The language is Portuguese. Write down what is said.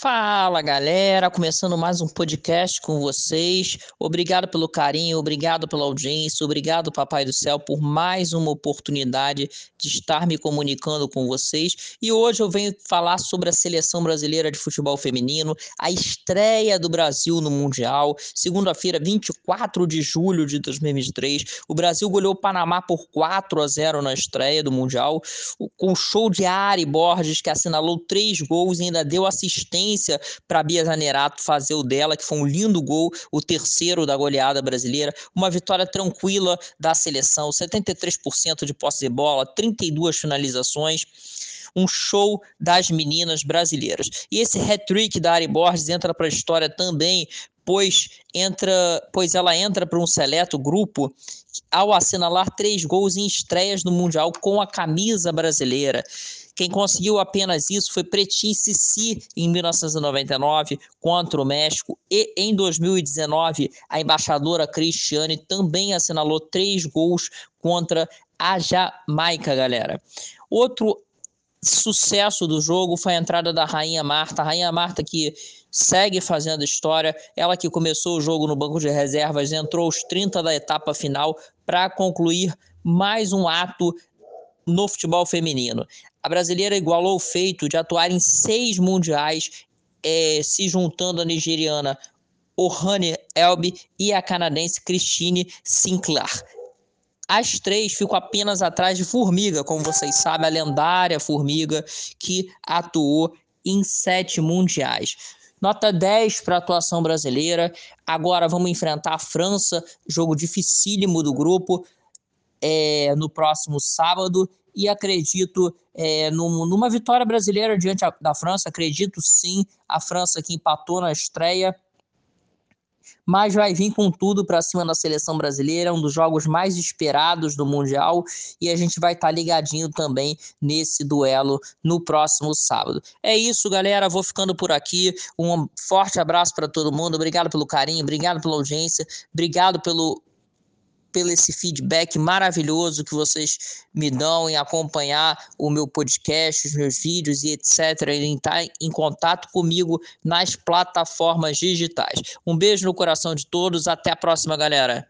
Fala galera, começando mais um podcast com vocês. Obrigado pelo carinho, obrigado pela audiência, obrigado, Papai do Céu, por mais uma oportunidade de estar me comunicando com vocês. E hoje eu venho falar sobre a seleção brasileira de futebol feminino, a estreia do Brasil no Mundial. Segunda-feira, 24 de julho de 2023, o Brasil goleou o Panamá por 4 a 0 na estreia do Mundial, com o show de Ari Borges, que assinalou três gols e ainda deu assistência assistência para Bia Zanerato fazer o dela, que foi um lindo gol, o terceiro da goleada brasileira. Uma vitória tranquila da seleção, 73% de posse de bola, 32 finalizações um show das meninas brasileiras. E esse hat-trick da Ari Borges entra para a história também, pois entra, pois ela entra para um seleto grupo ao assinalar três gols em estreias no Mundial com a camisa brasileira. Quem conseguiu apenas isso foi Pretim Sissi em 1999 contra o México e em 2019 a embaixadora Cristiane também assinalou três gols contra a Jamaica, galera. Outro sucesso do jogo foi a entrada da Rainha Marta. A Rainha Marta que segue fazendo história, ela que começou o jogo no banco de reservas, entrou os 30 da etapa final para concluir mais um ato no futebol feminino. A brasileira igualou o feito de atuar em seis mundiais, é, se juntando a nigeriana Ohane Elbe e a canadense Christine Sinclair. As três ficam apenas atrás de Formiga, como vocês sabem, a lendária Formiga que atuou em sete mundiais. Nota 10 para a atuação brasileira. Agora vamos enfrentar a França, jogo dificílimo do grupo, é, no próximo sábado e acredito é, num, numa vitória brasileira diante da França. Acredito sim, a França que empatou na estreia, mas vai vir com tudo para cima da seleção brasileira, um dos jogos mais esperados do Mundial, e a gente vai estar tá ligadinho também nesse duelo no próximo sábado. É isso, galera. Vou ficando por aqui. Um forte abraço para todo mundo. Obrigado pelo carinho, obrigado pela audiência, obrigado pelo pelo esse feedback maravilhoso que vocês me dão em acompanhar o meu podcast, os meus vídeos e etc. em estar em contato comigo nas plataformas digitais. Um beijo no coração de todos, até a próxima, galera.